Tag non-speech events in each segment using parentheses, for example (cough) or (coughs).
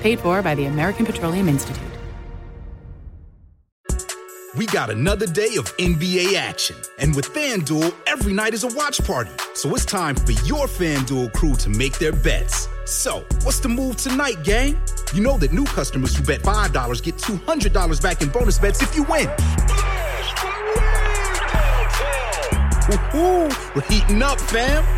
Paid for by the American Petroleum Institute. We got another day of NBA action. And with FanDuel, every night is a watch party. So it's time for your FanDuel crew to make their bets. So, what's the move tonight, gang? You know that new customers who bet $5 get $200 back in bonus bets if you win. Woo-hoo, we're heating up, fam.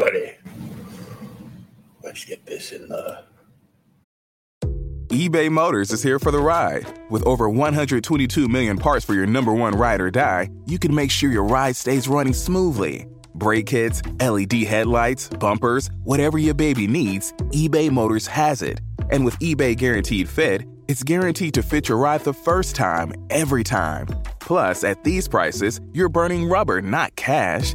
Everybody. Let's get this in the. eBay Motors is here for the ride. With over 122 million parts for your number one ride or die, you can make sure your ride stays running smoothly. Brake kits, LED headlights, bumpers, whatever your baby needs, eBay Motors has it. And with eBay Guaranteed Fit, it's guaranteed to fit your ride the first time, every time. Plus, at these prices, you're burning rubber, not cash.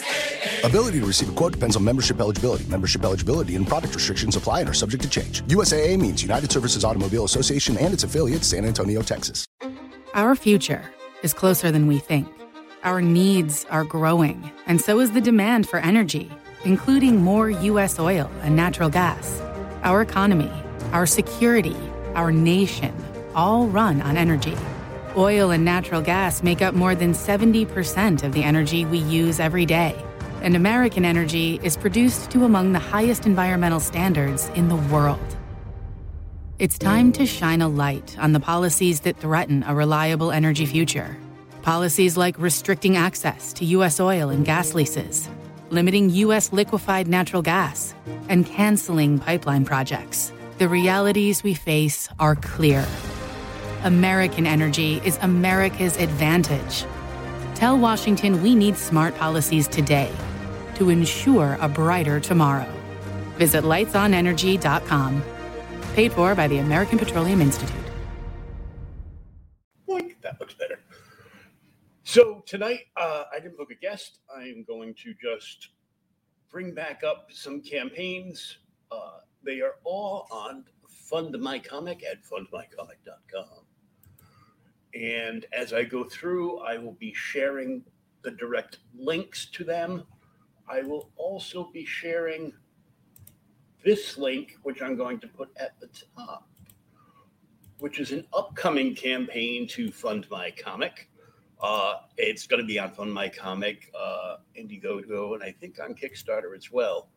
Ability to receive a quote depends on membership eligibility. Membership eligibility and product restrictions apply and are subject to change. USAA means United Services Automobile Association and its affiliates, San Antonio, Texas. Our future is closer than we think. Our needs are growing, and so is the demand for energy, including more U.S. oil and natural gas. Our economy, our security, our nation all run on energy. Oil and natural gas make up more than 70% of the energy we use every day. And American energy is produced to among the highest environmental standards in the world. It's time to shine a light on the policies that threaten a reliable energy future. Policies like restricting access to U.S. oil and gas leases, limiting U.S. liquefied natural gas, and canceling pipeline projects. The realities we face are clear. American energy is America's advantage. Tell Washington we need smart policies today to ensure a brighter tomorrow. Visit lightsonenergy.com. Paid for by the American Petroleum Institute. That looks better. So tonight, uh, I didn't book a guest. I am going to just bring back up some campaigns. Uh, they are all on Fund My Comic at fundmycomic.com. And as I go through, I will be sharing the direct links to them. I will also be sharing this link, which I'm going to put at the top, which is an upcoming campaign to fund my comic. Uh, it's going to be on Fund My Comic, uh, Indiegogo, and I think on Kickstarter as well.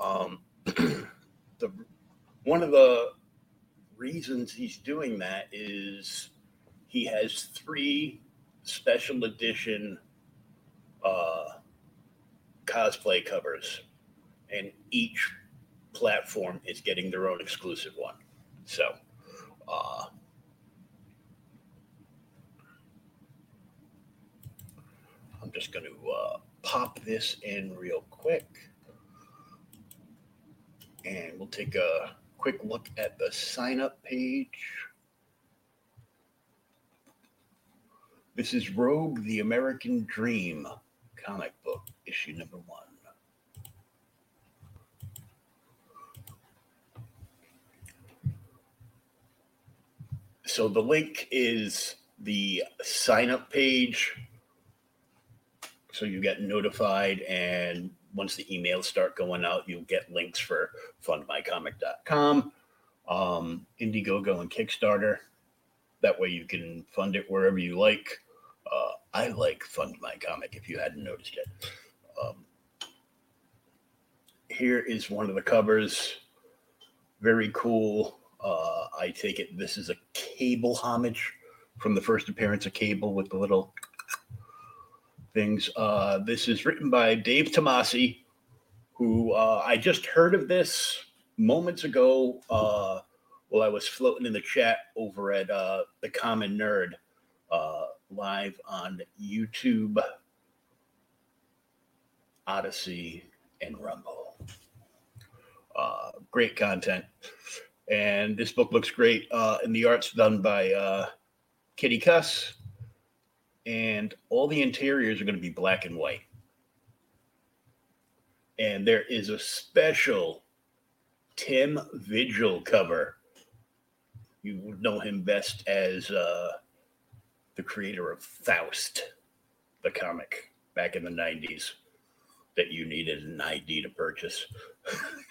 Um, (clears throat) the one of the reasons he's doing that is he has three special edition uh, cosplay covers, and each platform is getting their own exclusive one. So, uh, I'm just going to uh, pop this in real quick. And we'll take a quick look at the sign up page. This is Rogue the American Dream comic book, issue number one. So the link is the sign up page. So you get notified, and once the emails start going out, you'll get links for fundmycomic.com, um, Indiegogo, and Kickstarter. That way you can fund it wherever you like. Uh, I like Fund My Comic if you hadn't noticed it. Um, here is one of the covers. Very cool. Uh, I take it this is a cable homage from the first appearance of Cable with the little things. Uh, this is written by Dave Tomasi, who uh, I just heard of this moments ago uh, while I was floating in the chat over at uh, the Common Nerd uh, live on YouTube, Odysee, and Rumble. Uh, great content and this book looks great. Uh, and the art's done by uh, Kitty Cuss, and all the interiors are going to be black and white. And there is a special Tim Vigil cover. You would know him best as uh, the creator of Faust, the comic back in the 90s that you needed an ID to purchase.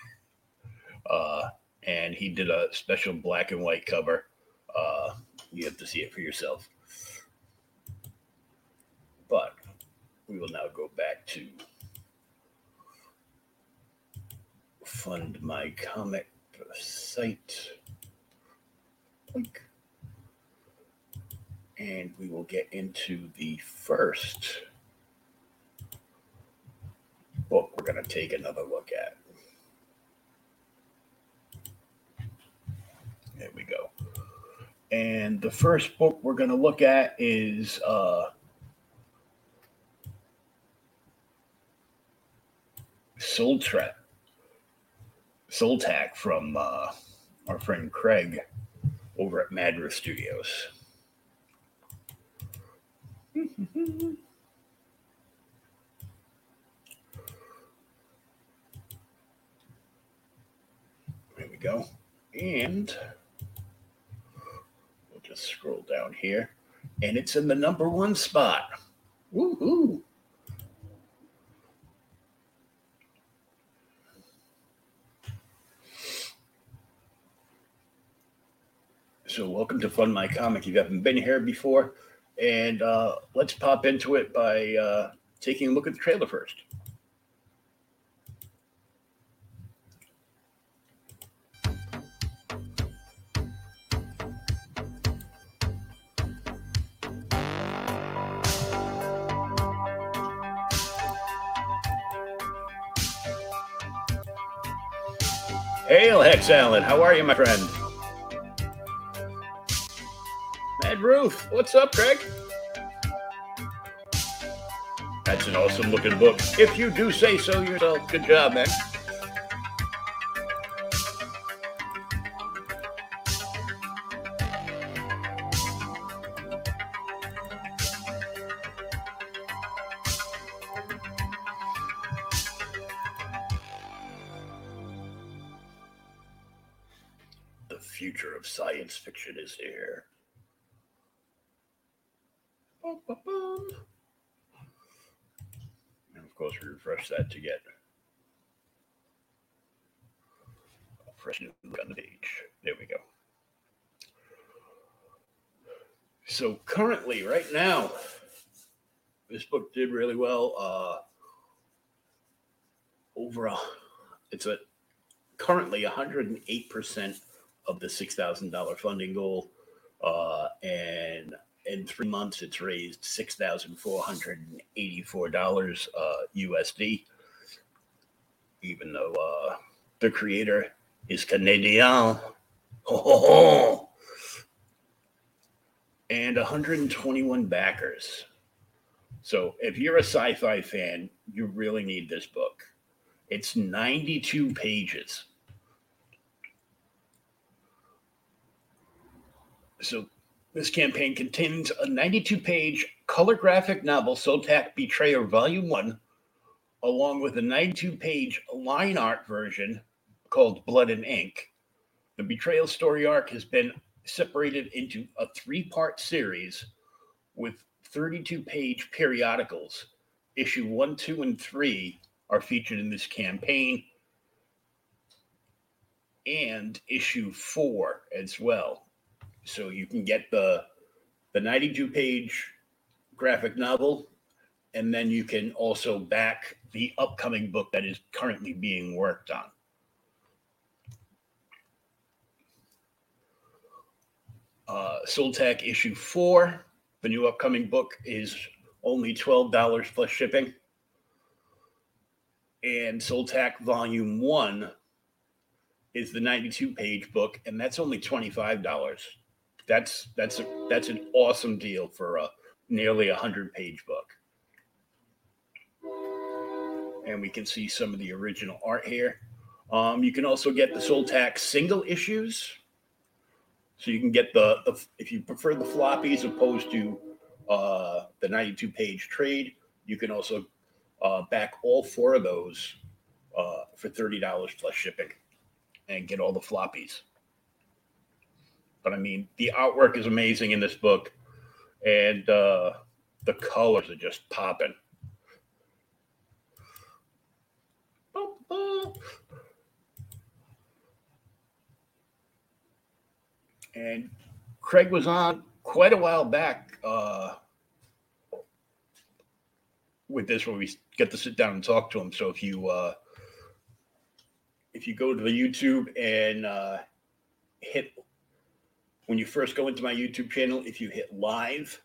(laughs) uh, and he did a special black and white cover. Uh, you have to see it for yourself. But we will now go back to fund my comic site. And we will get into the first book we're going to take another look at. There we go. And the first book we're going to look at is uh, Soul from uh, our friend Craig over at Madras Studios. (laughs) go. And we'll just scroll down here, and it's in the number one spot. Woohoo! So, welcome to Fund My Comic. If you haven't been here before, and uh, let's pop into it by uh, taking a look at the trailer first. Hail, Hex Allen. How are you, my friend? Mad Roof. What's up, Craig? That's an awesome looking book. If you do say so yourself, good job, man. Book did really well. Uh, over a, it's a currently 108% of the $6,000 funding goal. Uh, and in three months, it's raised $6,484 uh, USD, even though uh, the creator is Canadian. (laughs) and 121 backers. So if you're a sci fi fan, you really need this book. It's 92 pages. So this campaign contains a 92 page color graphic novel, Soltac Betrayal Volume 1, along with a 92 page line art version called Blood and Ink. The Betrayal story arc has been separated into a three part series with 32 page periodicals. Issue 1, 2, and 3 are featured in this campaign, and issue 4 as well. So you can get the the 92 page graphic novel, and then you can also back the upcoming book that is currently being worked on. Uh, Soltac issue four, the new upcoming book, is only $12 plus shipping. And Soltac volume one is the 92 page book, and that's only $25 that's that's a, that's an awesome deal for a nearly a hundred page book. And we can see some of the original art here. Um, you can also get the Soltac single issues. So you can get the, the if you prefer the floppies opposed to uh, the 92 page trade, you can also uh, back all four of those uh, for $30 plus shipping and get all the floppies. But I mean, the artwork is amazing in this book, and uh, the colors are just popping. And Craig was on quite a while back uh, with this, where we get to sit down and talk to him. So if you uh, if you go to the YouTube and uh, hit when you first go into my YouTube channel, if you hit live,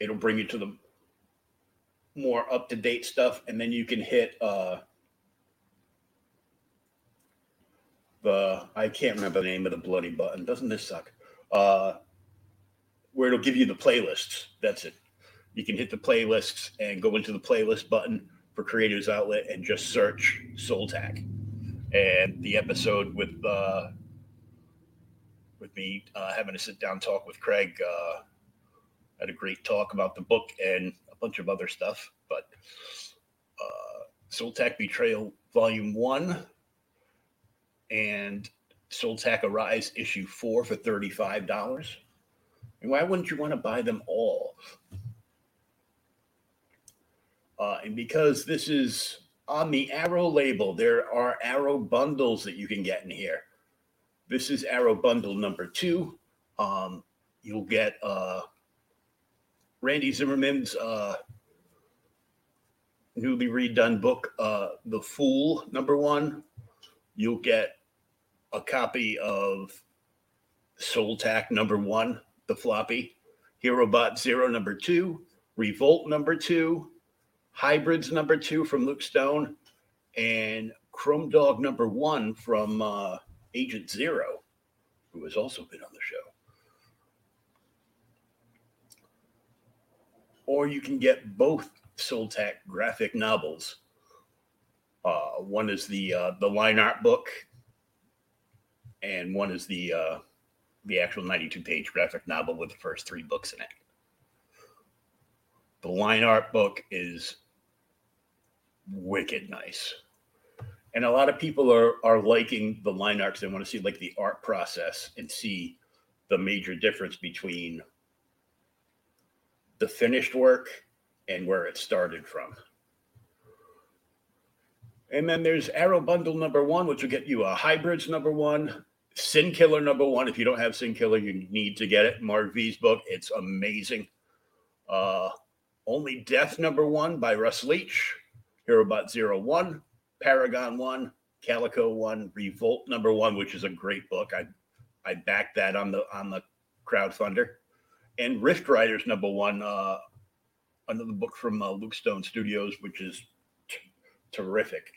it'll bring you to the more up to date stuff, and then you can hit uh, the I can't remember the name of the bloody button. Doesn't this suck? Uh, where it'll give you the playlists. That's it. You can hit the playlists and go into the playlist button for Creators Outlet and just search Soltac. And the episode with uh, with me uh, having a sit down talk with Craig. Uh, had a great talk about the book and a bunch of other stuff. But uh, Soltac Betrayal Volume 1 and Soltac Arise Issue 4 for $35. And why wouldn't you want to buy them all? Uh, and because this is on the Arrow label, there are Arrow bundles that you can get in here. This is Arrow bundle number two. Um, you'll get uh, Randy Zimmerman's uh, newly redone book, uh, The Fool, number one. You'll get a copy of Soltac, number one, the floppy, Herobot Zero, number two, Revolt, number two, Hybrids, number two from Luke Stone, and Chrome Dog number one from uh, Agent Zero, who has also been on the show. Or you can get both Soltac graphic novels. Uh, one is the uh, the line art book, and one is the uh, the actual 92 page graphic novel with the first three books in it. The line art book is wicked nice. And a lot of people are are liking the line arts. They want to see like the art process and see the major difference between the finished work and where it started from. And then there's Arrow Bundle number one, which will get you a Hybrids number one, Sin Killer number one. If you don't have Sin Killer, you need to get it. Mark V's book. It's amazing. Uh, Only Death number one by Russ Leach, Herobot Zero One, Paragon One, Calico One, Revolt number one, which is a great book. I I backed that on the on the crowdfunder. And Rift Riders number one, uh, another book from uh, Luke Stone Studios, which is terrific.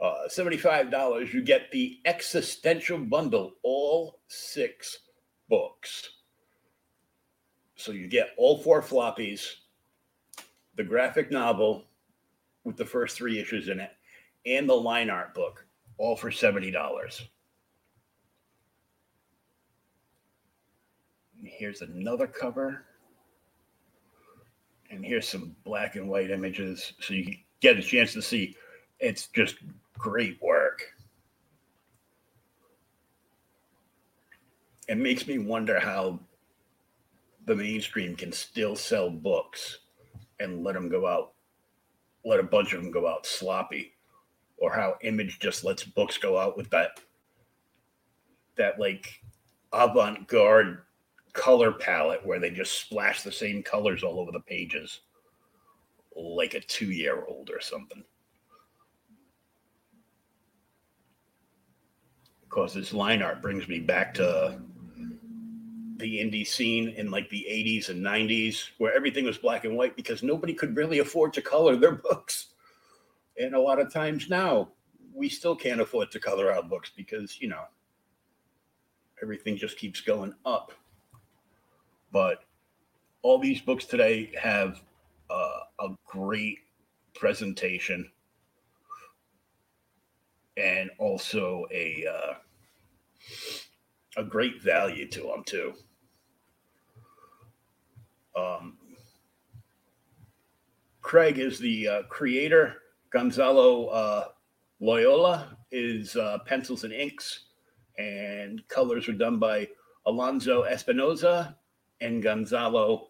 Uh, $75, you get the existential bundle, all six books. So you get all four floppies, the graphic novel with the first three issues in it, and the line art book, all for $70. Here's another cover. And here's some black and white images so you get a chance to see. It's just great work. It makes me wonder how the mainstream can still sell books and let them go out, let a bunch of them go out sloppy, or how Image just lets books go out with that, that like avant garde color palette where they just splash the same colors all over the pages like a two year old or something. Of course, this line art brings me back to the indie scene in like the 80s and 90s where everything was black and white because nobody could really afford to color their (laughs) books. And a lot of times now, we still can't afford to color our books because, you know, everything just keeps going up but all these books today have uh, a great presentation and also a uh, a great value to them too. Um, Craig is the uh, creator. Gonzalo uh, Loyola is uh, pencils and inks, and colors are done by Alonso Espinoza and Gonzalo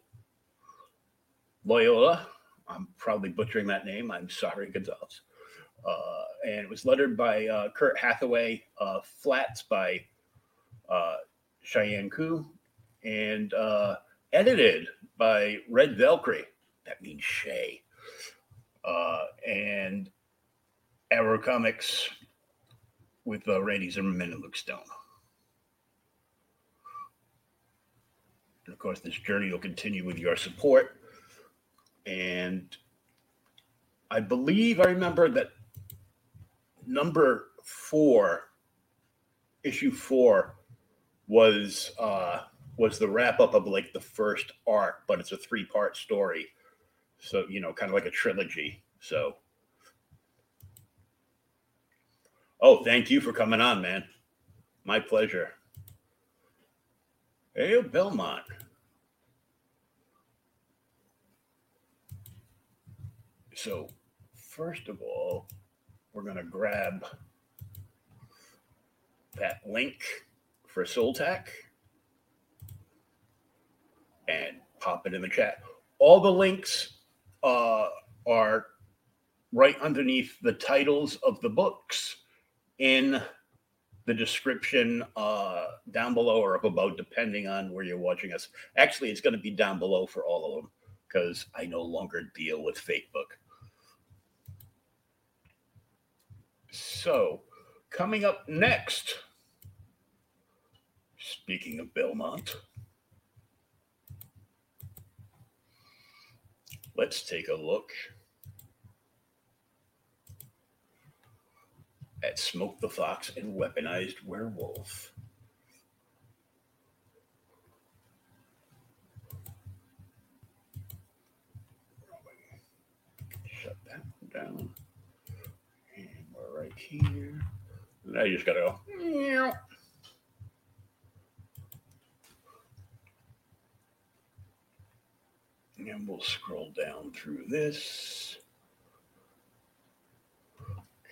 Loyola. I'm probably butchering that name. I'm sorry, Gonzalez. Uh, and it was lettered by uh, Kurt Hathaway, uh, flats by uh, Cheyenne Koo, and uh, edited by Red Velcry. That means Shay. Uh, and Arrow Comics with Randy Zimmerman and Luke Stone. And of course, this journey will continue with your support. And I believe I remember that number four, issue four, was uh, was the wrap up of like the first arc, but it's a three part story. So you know, kind of like a trilogy. So, oh, thank you for coming on, man. My pleasure. Hey, Belmont. So, first of all, we're going to grab that link for Soltac and pop it in the chat. All the links uh, are right underneath the titles of the books in the description uh, down below or up above, depending on where you're watching us. Actually, it's going to be down below for all of them because I no longer deal with Facebook. So, coming up next, speaking of Belmont, let's take a look at Smoke the Fox and Weaponized Werewolf. Shut that down. Here. Now you just gotta go. "Meow." And we'll scroll down through this.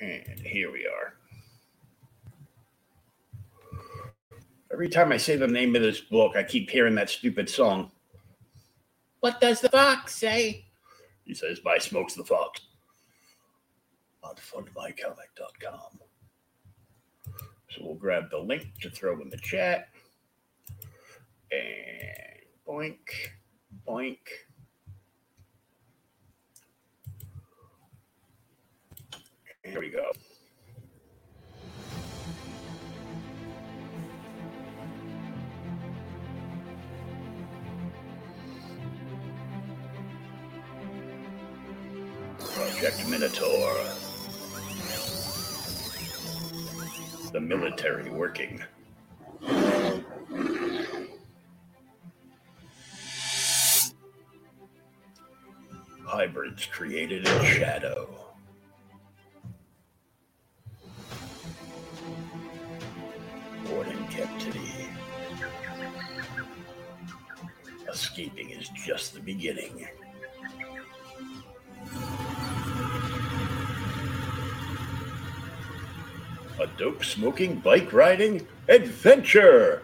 And here we are. Every time I say the name of this book, I keep hearing that stupid song. What does the fox say? He says, by Smokes the Fox on fundmycomic.com. So we'll grab the link to throw in the chat. And boink, boink. Here we go. Project Minotaur. The military working. Hybrids created in shadow. Born in captivity. Escaping is just the beginning. Dope smoking bike riding adventure.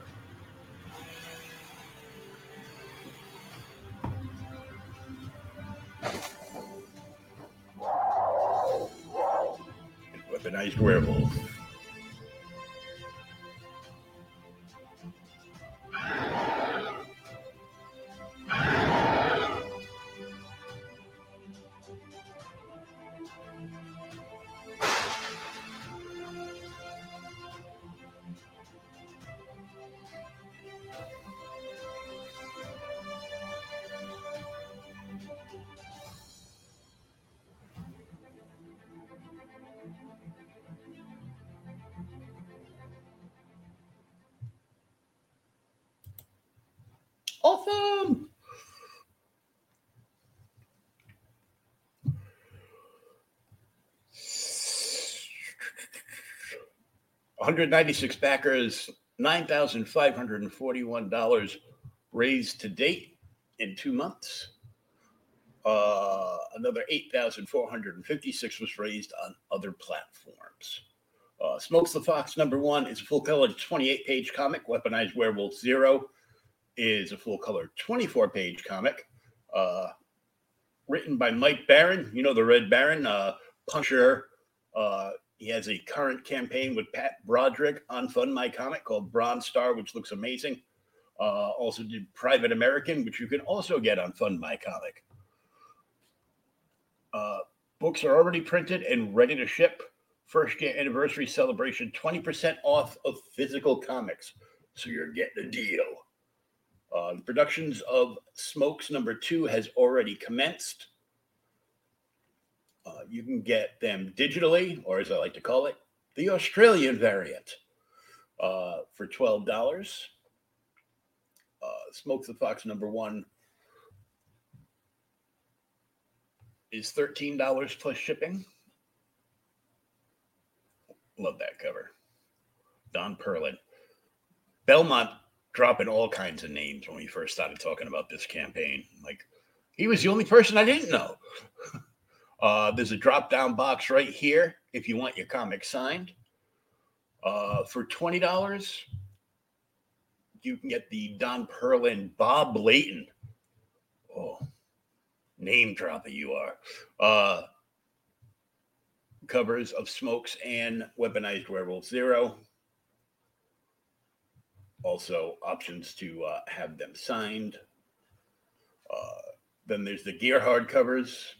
196 backers, $9,541 raised to date in two months. Uh, another 8,456 was raised on other platforms. Uh, Smokes the Fox, number one, is a full color 28 page comic. Weaponized Werewolf Zero is a full color 24 page comic. Uh, written by Mike Baron, you know, the Red Baron, uh, Punisher, uh, he has a current campaign with Pat Broderick on Fund My Comic called Bronze Star, which looks amazing. Uh, also did Private American, which you can also get on Fund My Comic. Uh, books are already printed and ready to ship. First year anniversary celebration, 20% off of physical comics. So you're getting a deal. Uh, the productions of Smokes number two has already commenced. Uh, you can get them digitally, or as I like to call it, the Australian variant, uh, for twelve dollars. Uh, Smoke the Fox number one is thirteen dollars plus shipping. Love that cover. Don Perlin. Belmont dropping all kinds of names when we first started talking about this campaign. Like, he was the only person I didn't know. (laughs) Uh, there's a drop down box right here if you want your comic signed. Uh, for $20, you can get the Don Perlin Bob Layton. Oh, name dropping you are. Uh, covers of Smokes and Weaponized Werewolf Zero. Also, options to uh, have them signed. Uh, then there's the Gear hard covers.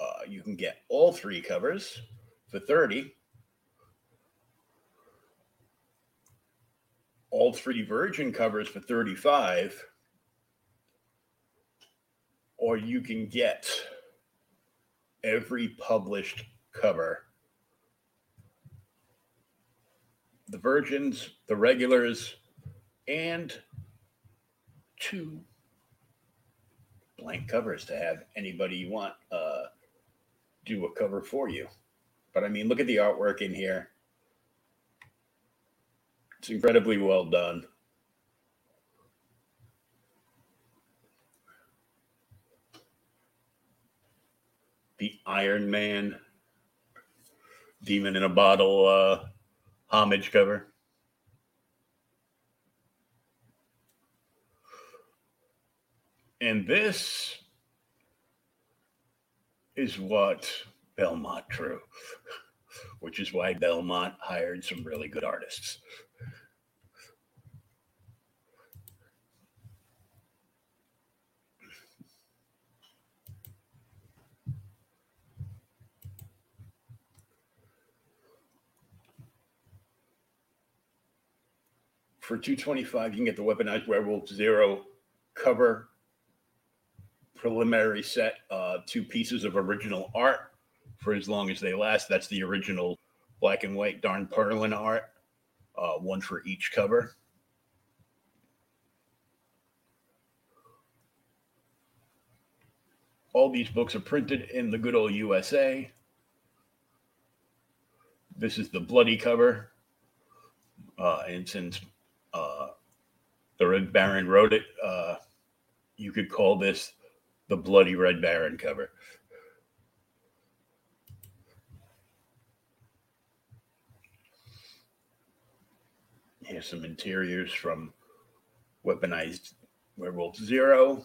Uh, you can get all three covers for 30. All three Virgin covers for 35. Or you can get every published cover. The virgins, the regulars, and two blank covers to have anybody you want uh, do a cover for you. But I mean, look at the artwork in here. It's incredibly well done. The Iron Man Demon in a Bottle uh, homage cover. And this is what Belmont drew, (laughs) which is why Belmont hired some really good artists. For 225, you can get the Weaponized Werewolf Zero cover preliminary set, uh, two pieces of original art for as long as they last. That's the original black and white Don Perlin art, uh, one for each cover. All these books are printed in the good old USA. This is the bloody cover. Uh, and since uh, the Red Baron wrote it, uh, you could call this the bloody Red Baron cover. Here's some interiors from Weaponized Werewolf Zero.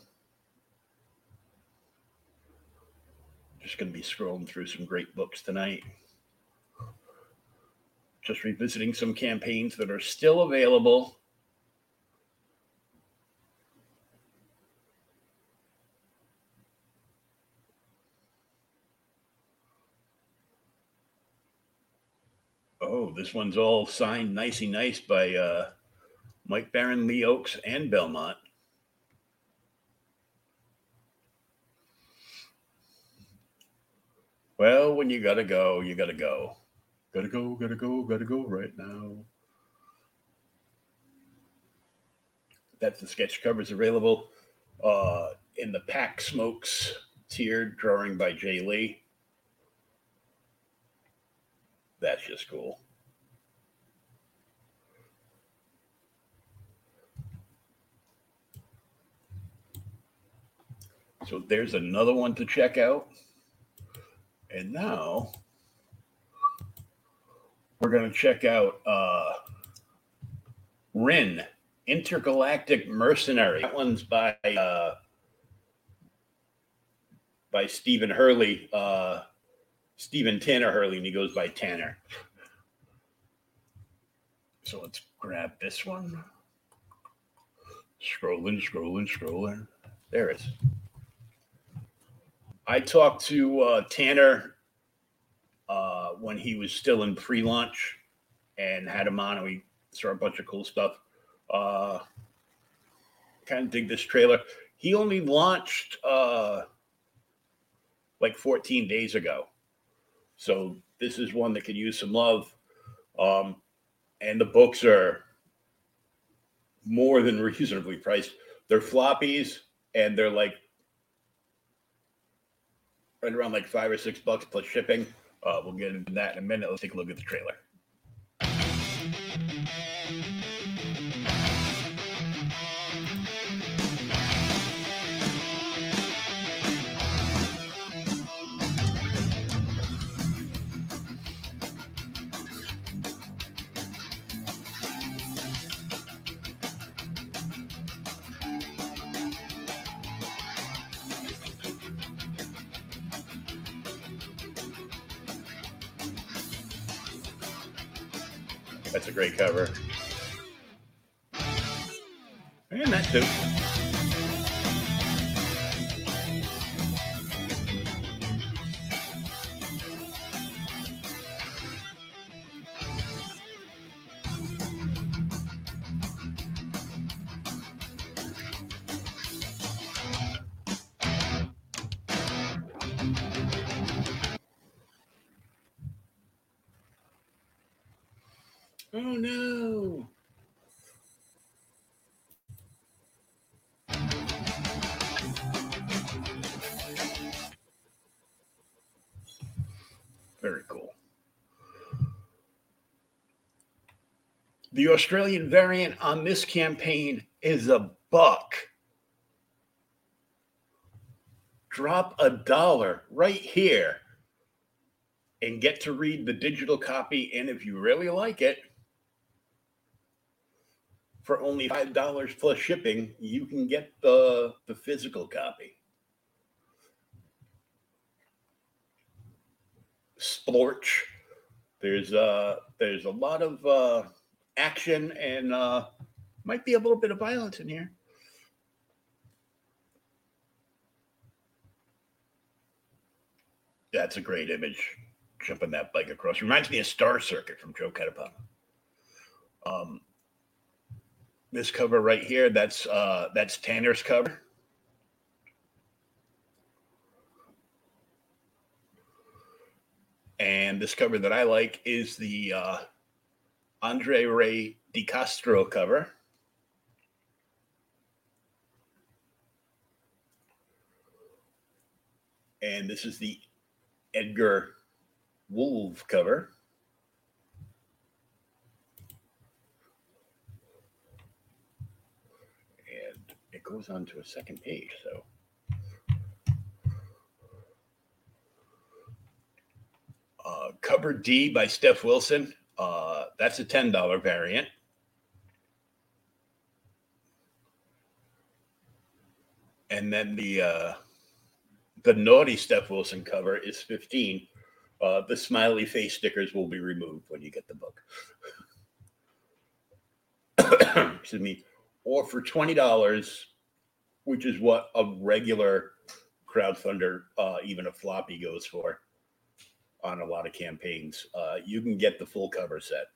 Just going to be scrolling through some great books tonight. Just revisiting some campaigns that are still available Oh, this one's all signed nicey nice by uh, Mike Baron, Lee Oakes, and Belmont. Well, when you gotta go, you gotta go. Gotta go, gotta go, gotta go right now. That's the sketch covers available uh, in the Pack Smokes tiered drawing by Jay Lee. That's just cool. So there's another one to check out. And now we're going to check out uh, Rin, Intergalactic Mercenary. That one's by uh, by Stephen Hurley, uh, Stephen Tanner Hurley, and he goes by Tanner. So let's grab this one. Scrolling, scrolling, scrolling. There it is. I talked to uh, Tanner uh, when he was still in pre-launch and had him on, and we saw a bunch of cool stuff. Uh, kind of dig this trailer. He only launched uh, like 14 days ago, so this is one that could use some love. Um, and the books are more than reasonably priced. They're floppies, and they're like right around like five or six bucks plus shipping. Uh, we'll get into that in a minute. Let's take a look at the trailer. Great cover. And that too. Oh no. Very cool. The Australian variant on this campaign is a buck. Drop a dollar right here and get to read the digital copy. And if you really like it, for only $5 plus shipping, you can get the, the physical copy. Splorch. There's uh there's a lot of uh action and uh might be a little bit of violence in here. That's a great image. Jumping that bike across. Reminds me of Star Circuit from Joe Ketapama. Um this cover right here, that's uh that's Tanner's cover. And this cover that I like is the uh, Andre Ray DiCastro cover. And this is the Edgar Wolf cover. And it goes on to a second page. So uh, cover D by Steph Wilson. Uh, that's a ten dollar variant. And then the uh, the naughty Steph Wilson cover is fifteen. Uh, the smiley face stickers will be removed when you get the book. (coughs) Excuse me. Or for twenty dollars, which is what a regular crowdfunder, uh, even a floppy, goes for on a lot of campaigns. Uh, you can get the full cover set.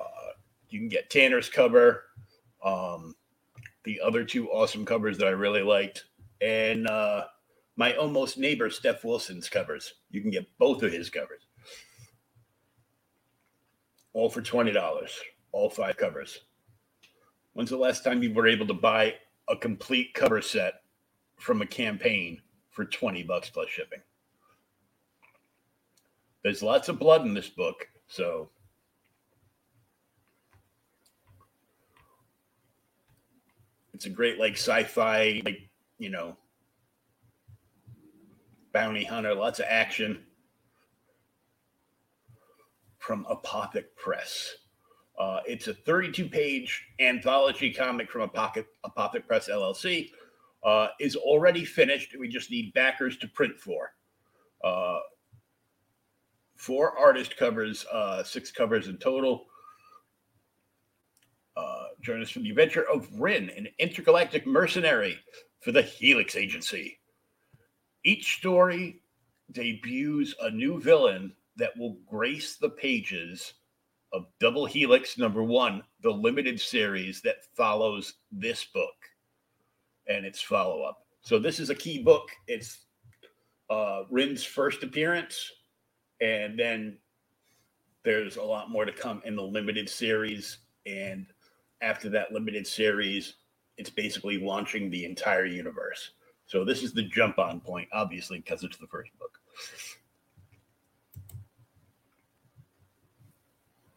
Uh, you can get Tanner's cover, um, the other two awesome covers that I really liked, and uh, my almost neighbor Steph Wilson's covers. You can get both of his covers, all for twenty dollars, all five covers. When's the last time you were able to buy a complete cover set from a campaign for twenty bucks plus shipping? There's lots of blood in this book, so it's a great like sci-fi, like you know, bounty hunter, lots of action from Apothic Press. Uh, it's a 32 page anthology comic from Apothic, Apothic Press LLC. Uh, is already finished. We just need backers to print for. Uh, four artist covers, uh, six covers in total. Uh, join us for the adventure of Rin, an intergalactic mercenary for the Helix Agency. Each story debuts a new villain that will grace the pages of Double Helix number one, the limited series that follows this book and its follow up. So, this is a key book. It's uh, Rin's first appearance and then there's a lot more to come in the limited series and after that limited series it's basically launching the entire universe so this is the jump on point obviously because it's the first book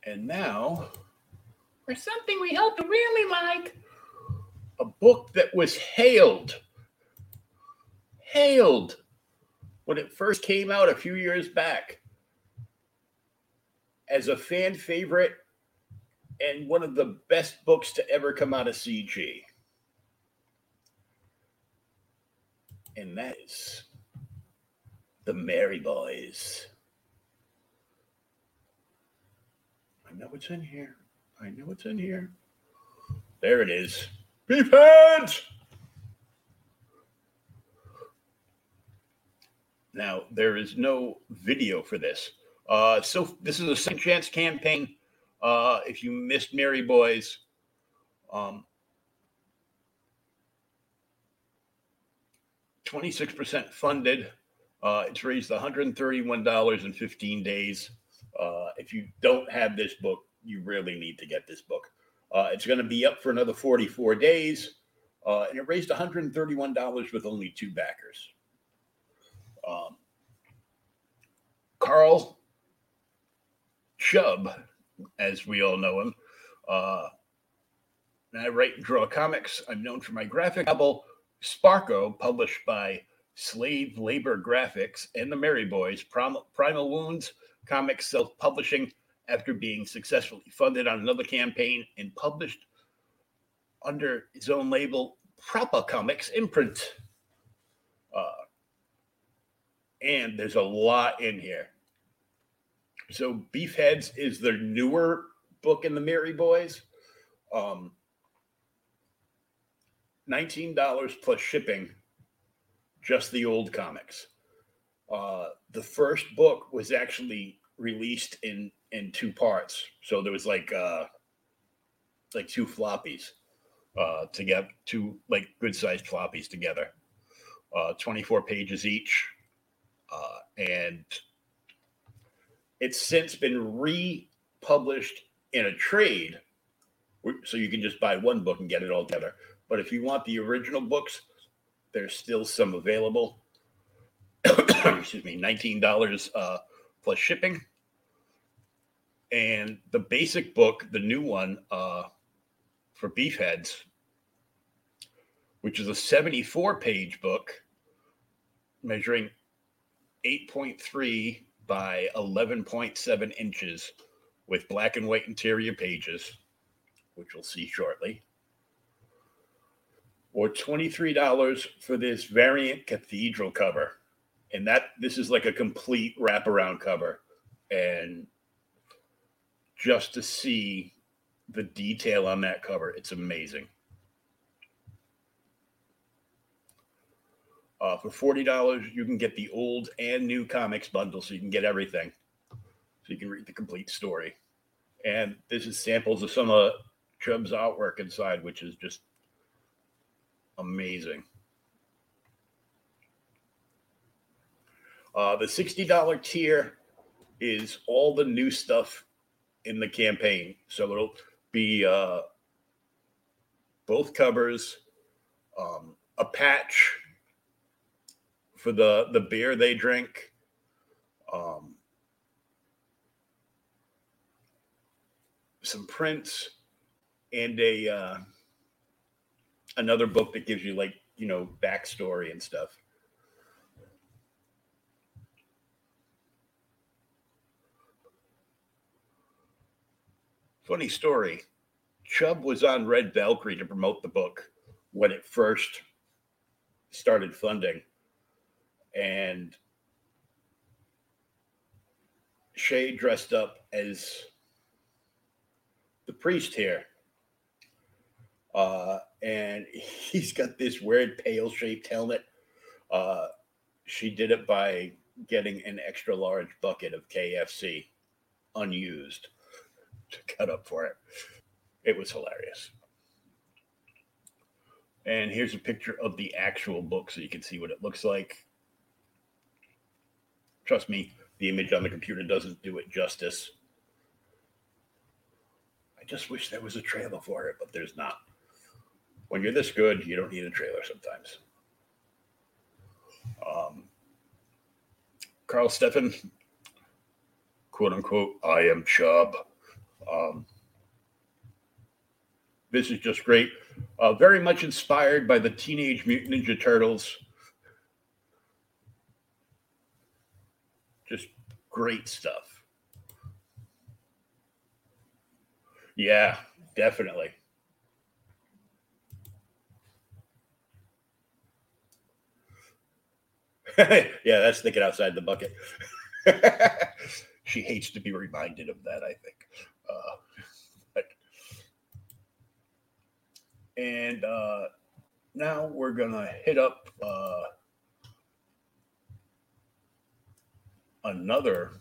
and now for something we hope you really like a book that was hailed hailed when it first came out a few years back as a fan favorite and one of the best books to ever come out of CG. And that is The Mary Boys. I know it's in here. I know it's in here. There it is. Heads! Now, there is no video for this. Uh, so this is a second chance campaign. Uh, if you missed Mary Boys, um, 26% funded. Uh, it's raised $131 in 15 days. Uh, if you don't have this book, you really need to get this book. Uh, it's going to be up for another 44 days, uh, and it raised $131 with only two backers. Um, Carl Chubb, as we all know him, uh, and I write and draw comics. I'm known for my graphic novel Sparko, published by Slave Labor Graphics and the Mary Boys. Prim- Primal Wounds Comics self publishing after being successfully funded on another campaign and published under his own label, Proper Comics imprint. Uh, and there's a lot in here. So, Beefheads is the newer book in the Mary Boys. Um, $19 plus shipping, just the old comics. Uh, the first book was actually released in in two parts. So there was like uh like two floppies uh get two like good sized floppies together. Uh 24 pages each. Uh and it's since been republished in a trade so you can just buy one book and get it all together. But if you want the original books, there's still some available. Excuse me, $19 uh, plus shipping and the basic book, the new one uh, for Beefheads, which is a 74 page book measuring 8.3 by 11.7 inches with black and white interior pages, which we'll see shortly. Or $23 for this variant cathedral cover. And that this is like a complete wraparound cover. And just to see the detail on that cover. It's amazing. Uh, for forty dollars, you can get the old and new comics bundle, so you can get everything. So you can read the complete story. And this is samples of some of Chubb's artwork inside, which is just amazing. Uh, the sixty dollar tier is all the new stuff in the campaign. So it'll be uh, both covers, um, a patch for the the beer they drink. Um, some prints and a uh, another book that gives you like you know backstory and stuff. Funny story. Chubb was on Red Valkyrie to promote the book when it first started funding. And Shay dressed up as the priest here. Uh, and (laughs) he's got this weird pale shaped helmet. Uh, she did it by getting an extra large bucket of KFC unused to cut up for it. It was hilarious. And here's a picture of the actual book so you can see what it looks like. Trust me, the image on the computer doesn't do it justice. I just wish there was a trailer for it, but there's not. When you're this good, you don't need a trailer sometimes. Um, Karl Stefan, quote unquote, I am Chubb. Um, this is just great. Uh, very much inspired by the Teenage Mutant Ninja Turtles. Just great stuff. Yeah, definitely. (laughs) yeah, that's thinking outside the bucket. (laughs) she hates to be reminded of that, I think. Uh, but, and uh, now we're gonna hit up uh, another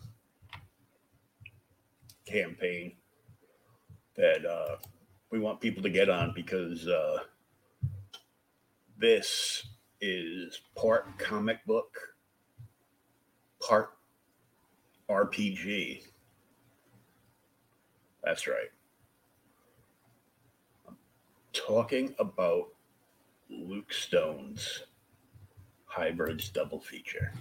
campaign that uh, we want people to get on because uh, this is part comic book, part RPG. That's right. Talking about Luke Stone's Hybrids double feature.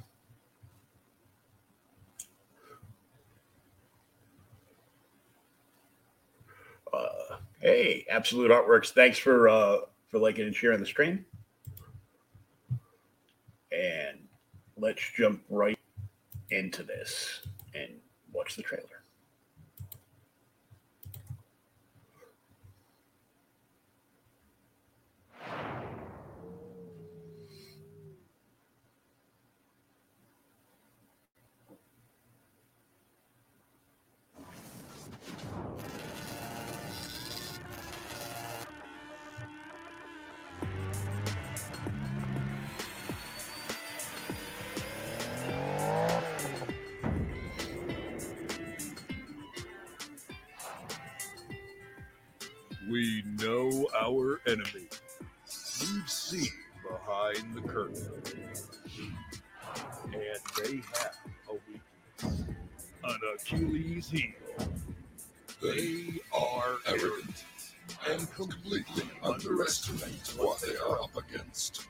Uh, hey, Absolute Artworks, thanks for uh, for liking and sharing the stream. And let's jump right into this and watch the trailer. Our enemy. We've seen behind the curtain. And they have a weakness. An Achilles heel. They are arrogant and completely underestimate what they are up against.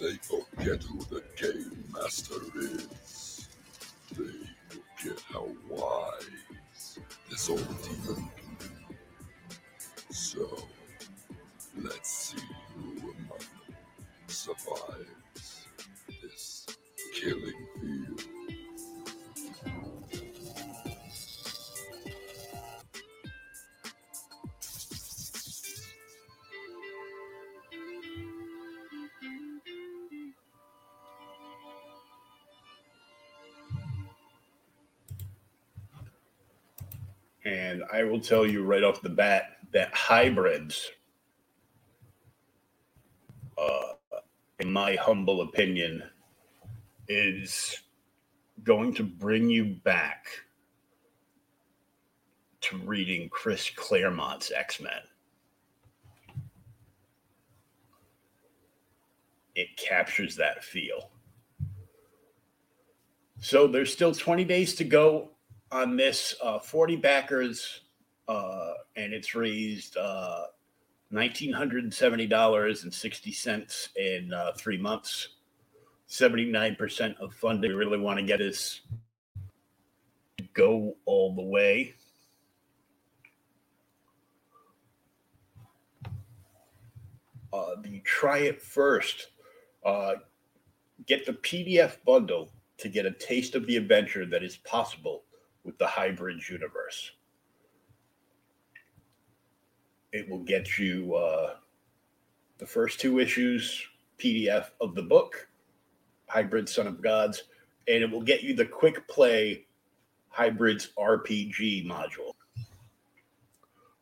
They forget who the game master is. They forget how wise this old demon can be. So, let's see who among them survives this killing field. And I will tell you right off the bat that hybrids, my humble opinion, is going to bring you back to reading Chris Claremont's X Men. It captures that feel. So there's still 20 days to go on this uh, 40 backers uh, and it's raised uh, $1970.60 in uh, three months 79% of funding we really want to get is to go all the way uh, the try it first uh, get the pdf bundle to get a taste of the adventure that is possible with the hybrids universe. It will get you uh, the first two issues PDF of the book, Hybrid Son of Gods, and it will get you the quick play Hybrids RPG module.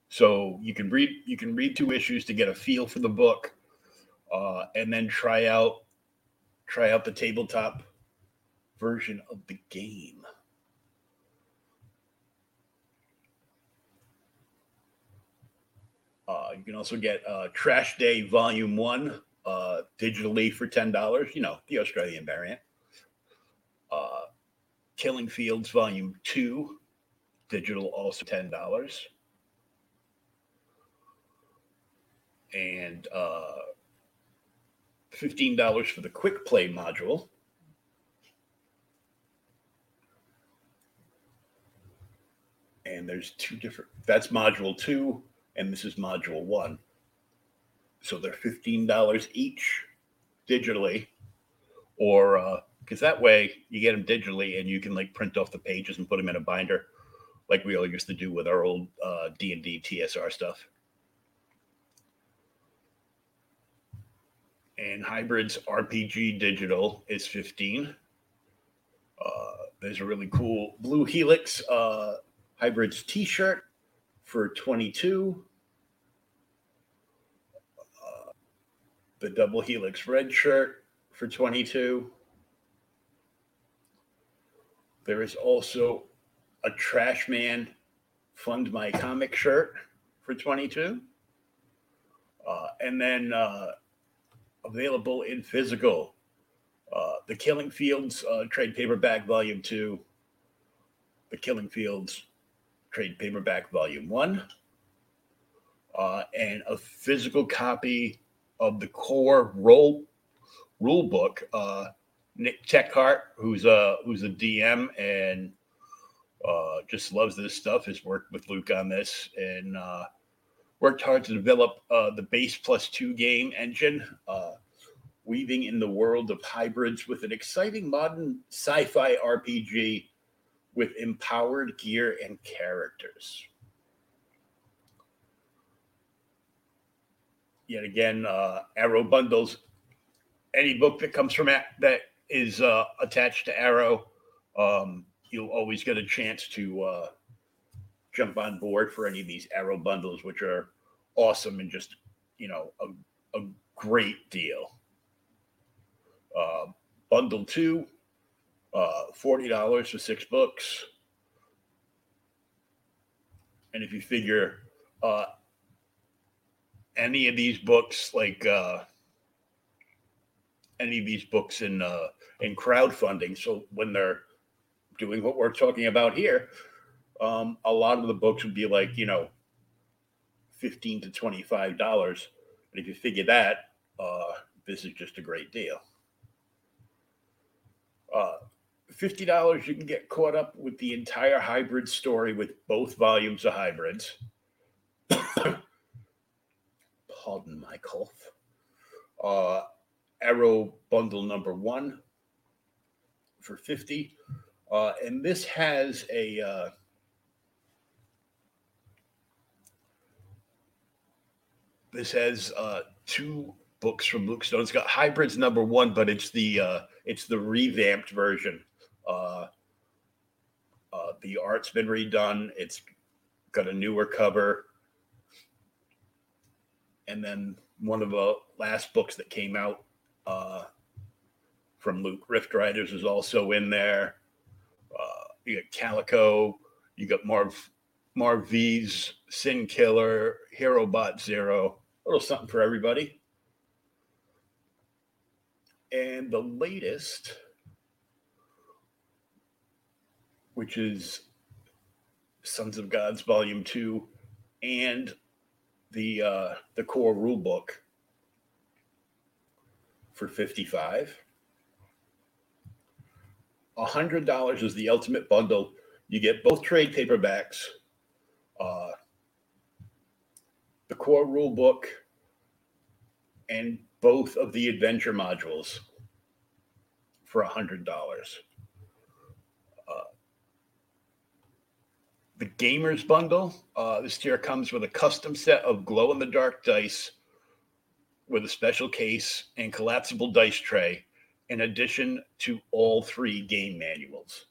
So you can read you can read two issues to get a feel for the book, uh, and then try out try out the tabletop version of the game. Uh, you can also get uh, Trash Day Volume One uh, digitally for ten dollars. You know the Australian variant. Uh, Killing Fields Volume Two, digital also ten dollars. And uh, fifteen dollars for the Quick Play module. And there's two different. That's module two and this is module one. So they're $15 each digitally, or because uh, that way you get them digitally and you can like print off the pages and put them in a binder like we all used to do with our old uh, D&D TSR stuff. And Hybrids RPG Digital is 15. Uh, there's a really cool Blue Helix uh, Hybrids t-shirt for 22. The double helix red shirt for 22. There is also a Trash Man Fund My Comic shirt for 22. Uh, and then uh, available in physical, uh, the Killing Fields uh, trade paperback volume two, the Killing Fields trade paperback volume one, uh, and a physical copy of the core role rule book. Uh, Nick Techhart, who's a who's a DM and uh, just loves this stuff, has worked with Luke on this and uh, worked hard to develop uh, the base plus two game engine, uh, weaving in the world of hybrids with an exciting modern sci-fi RPG with empowered gear and characters. Yet again, uh, Arrow bundles any book that comes from that is uh, attached to Arrow. Um, you'll always get a chance to uh, jump on board for any of these Arrow bundles, which are awesome and just you know a, a great deal. Uh, bundle two, uh, forty dollars for six books, and if you figure uh, any of these books, like uh, any of these books in uh, in crowdfunding, so when they're doing what we're talking about here, um, a lot of the books would be like you know fifteen to twenty five dollars. But if you figure that, uh, this is just a great deal. Uh, fifty dollars, you can get caught up with the entire hybrid story with both volumes of hybrids. Pardon my cough. Uh, Arrow bundle number one for fifty, uh, and this has a. Uh, this has uh, two books from Luke Stone. It's got hybrids number one, but it's the uh, it's the revamped version. Uh, uh, the art's been redone. It's got a newer cover, and then one of the last books that came out uh, from Luke Rift Riders is also in there. Uh, you got Calico. You got Marv Marv V's Sin Killer, Hero Bot Zero. A little something for everybody. And the latest, which is Sons of Gods Volume Two, and the uh, the core rule book for 55 $100 is the ultimate bundle. You get both trade paperbacks uh, the core rule book and both of the adventure modules for $100 the gamers bundle. Uh, this tier comes with a custom set of glow in the dark dice with a special case and collapsible dice tray, in addition to all three game manuals.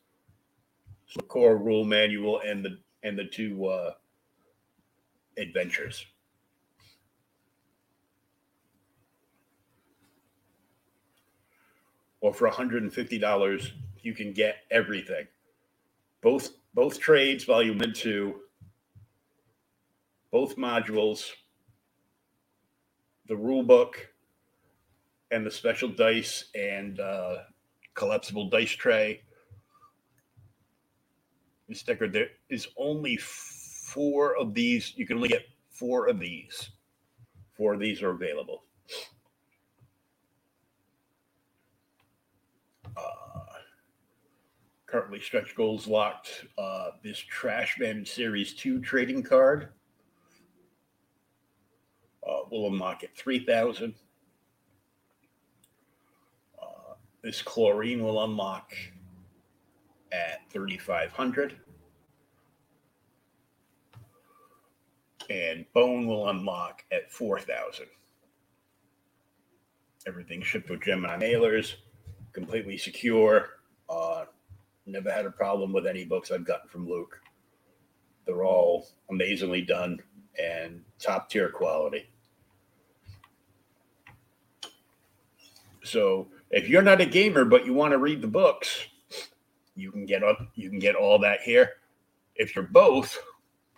So the core rule manual and the and the two uh, adventures. Or for $150, you can get everything. Both both trades, volume and two, both modules, the rule book, and the special dice and uh, collapsible dice tray. Sticker, there is only four of these. You can only get four of these. Four of these are available. Uh, currently, stretch goals locked. Uh, this Trashman Series 2 trading card. Uh, will unlock at 3000 uh, This chlorine will unlock at 3500 and bone will unlock at 4000 everything shipped with gemini mailers completely secure uh, never had a problem with any books i've gotten from luke they're all amazingly done and top tier quality so if you're not a gamer but you want to read the books you can get up you can get all that here if you're both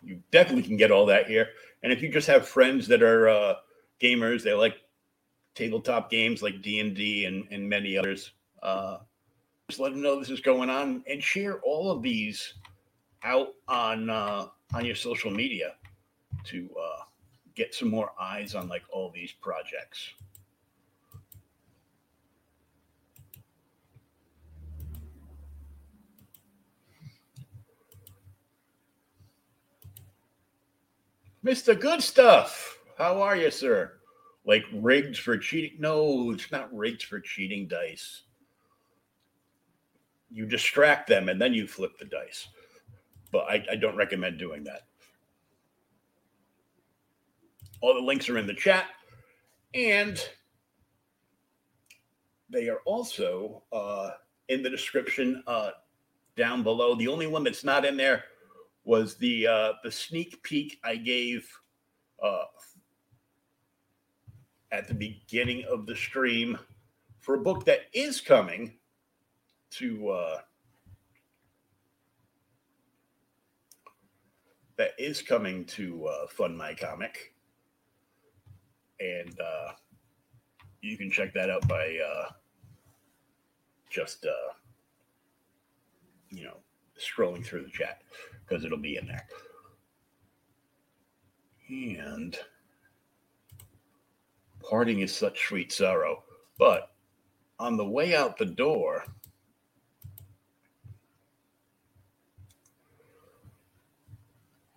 you definitely can get all that here. And if you just have friends that are uh, gamers, they like tabletop games like D and D and many others. Uh, just let them know this is going on and share all of these out on uh, on your social media to uh, get some more eyes on like all these projects. Mr. Good Stuff, how are you, sir? Like rigged for cheating? No, it's not rigged for cheating dice. You distract them and then you flip the dice. But I, I don't recommend doing that. All the links are in the chat. And they are also uh, in the description uh, down below. The only one that's not in there was the uh, the sneak peek I gave uh, at the beginning of the stream for a book that is coming to uh, that is coming to uh, Fund My Comic, and uh, you can check that out by uh, just uh, you know scrolling through the chat because it'll be in there. And parting is such sweet sorrow. But on the way out the door,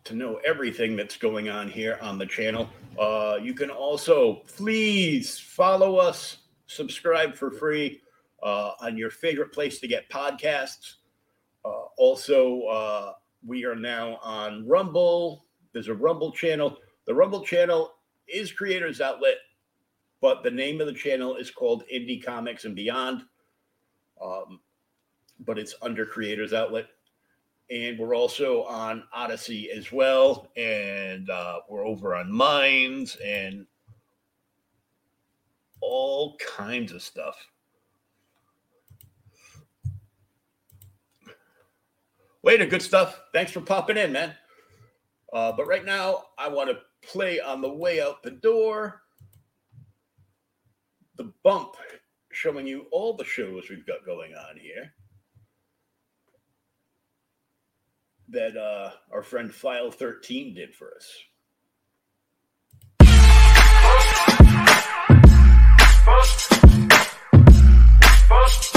to know everything that's going on here on the channel, uh, you can also please follow us, subscribe for free uh, on your favorite place to get podcasts. Uh, also, uh, we are now on Rumble. There's a Rumble channel. The Rumble channel is Creators Outlet, but the name of the channel is called Indie Comics and Beyond. Um, but it's under Creators Outlet. And we're also on Odysee as well. And uh, we're over on Minds and all kinds of stuff. Later, good stuff. Thanks for popping in, man. Uh, but right now, I want to play on the way out the door the bump showing you all the shows we've got going on here that uh, our friend File 13 did for us. Pump,